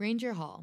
Ranger Hall.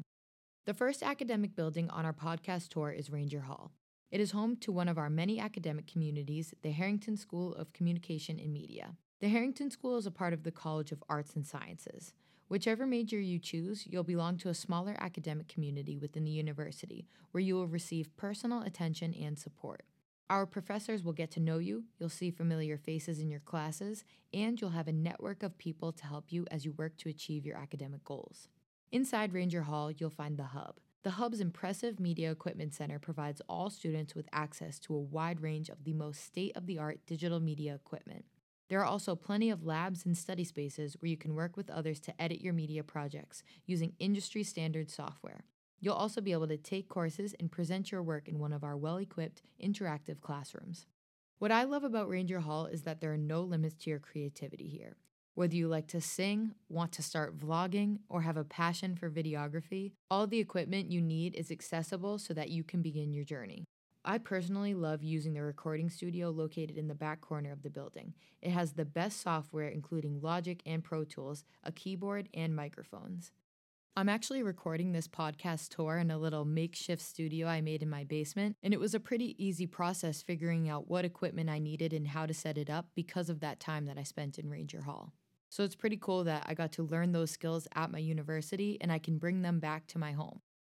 The first academic building on our podcast tour is Ranger Hall. It is home to one of our many academic communities, the Harrington School of Communication and Media. The Harrington School is a part of the College of Arts and Sciences. Whichever major you choose, you'll belong to a smaller academic community within the university where you will receive personal attention and support. Our professors will get to know you, you'll see familiar faces in your classes, and you'll have a network of people to help you as you work to achieve your academic goals. Inside Ranger Hall, you'll find the Hub. The Hub's impressive Media Equipment Center provides all students with access to a wide range of the most state of the art digital media equipment. There are also plenty of labs and study spaces where you can work with others to edit your media projects using industry standard software. You'll also be able to take courses and present your work in one of our well equipped interactive classrooms. What I love about Ranger Hall is that there are no limits to your creativity here. Whether you like to sing, want to start vlogging, or have a passion for videography, all the equipment you need is accessible so that you can begin your journey. I personally love using the recording studio located in the back corner of the building. It has the best software, including Logic and Pro Tools, a keyboard, and microphones. I'm actually recording this podcast tour in a little makeshift studio I made in my basement, and it was a pretty easy process figuring out what equipment I needed and how to set it up because of that time that I spent in Ranger Hall. So it's pretty cool that I got to learn those skills at my university and I can bring them back to my home.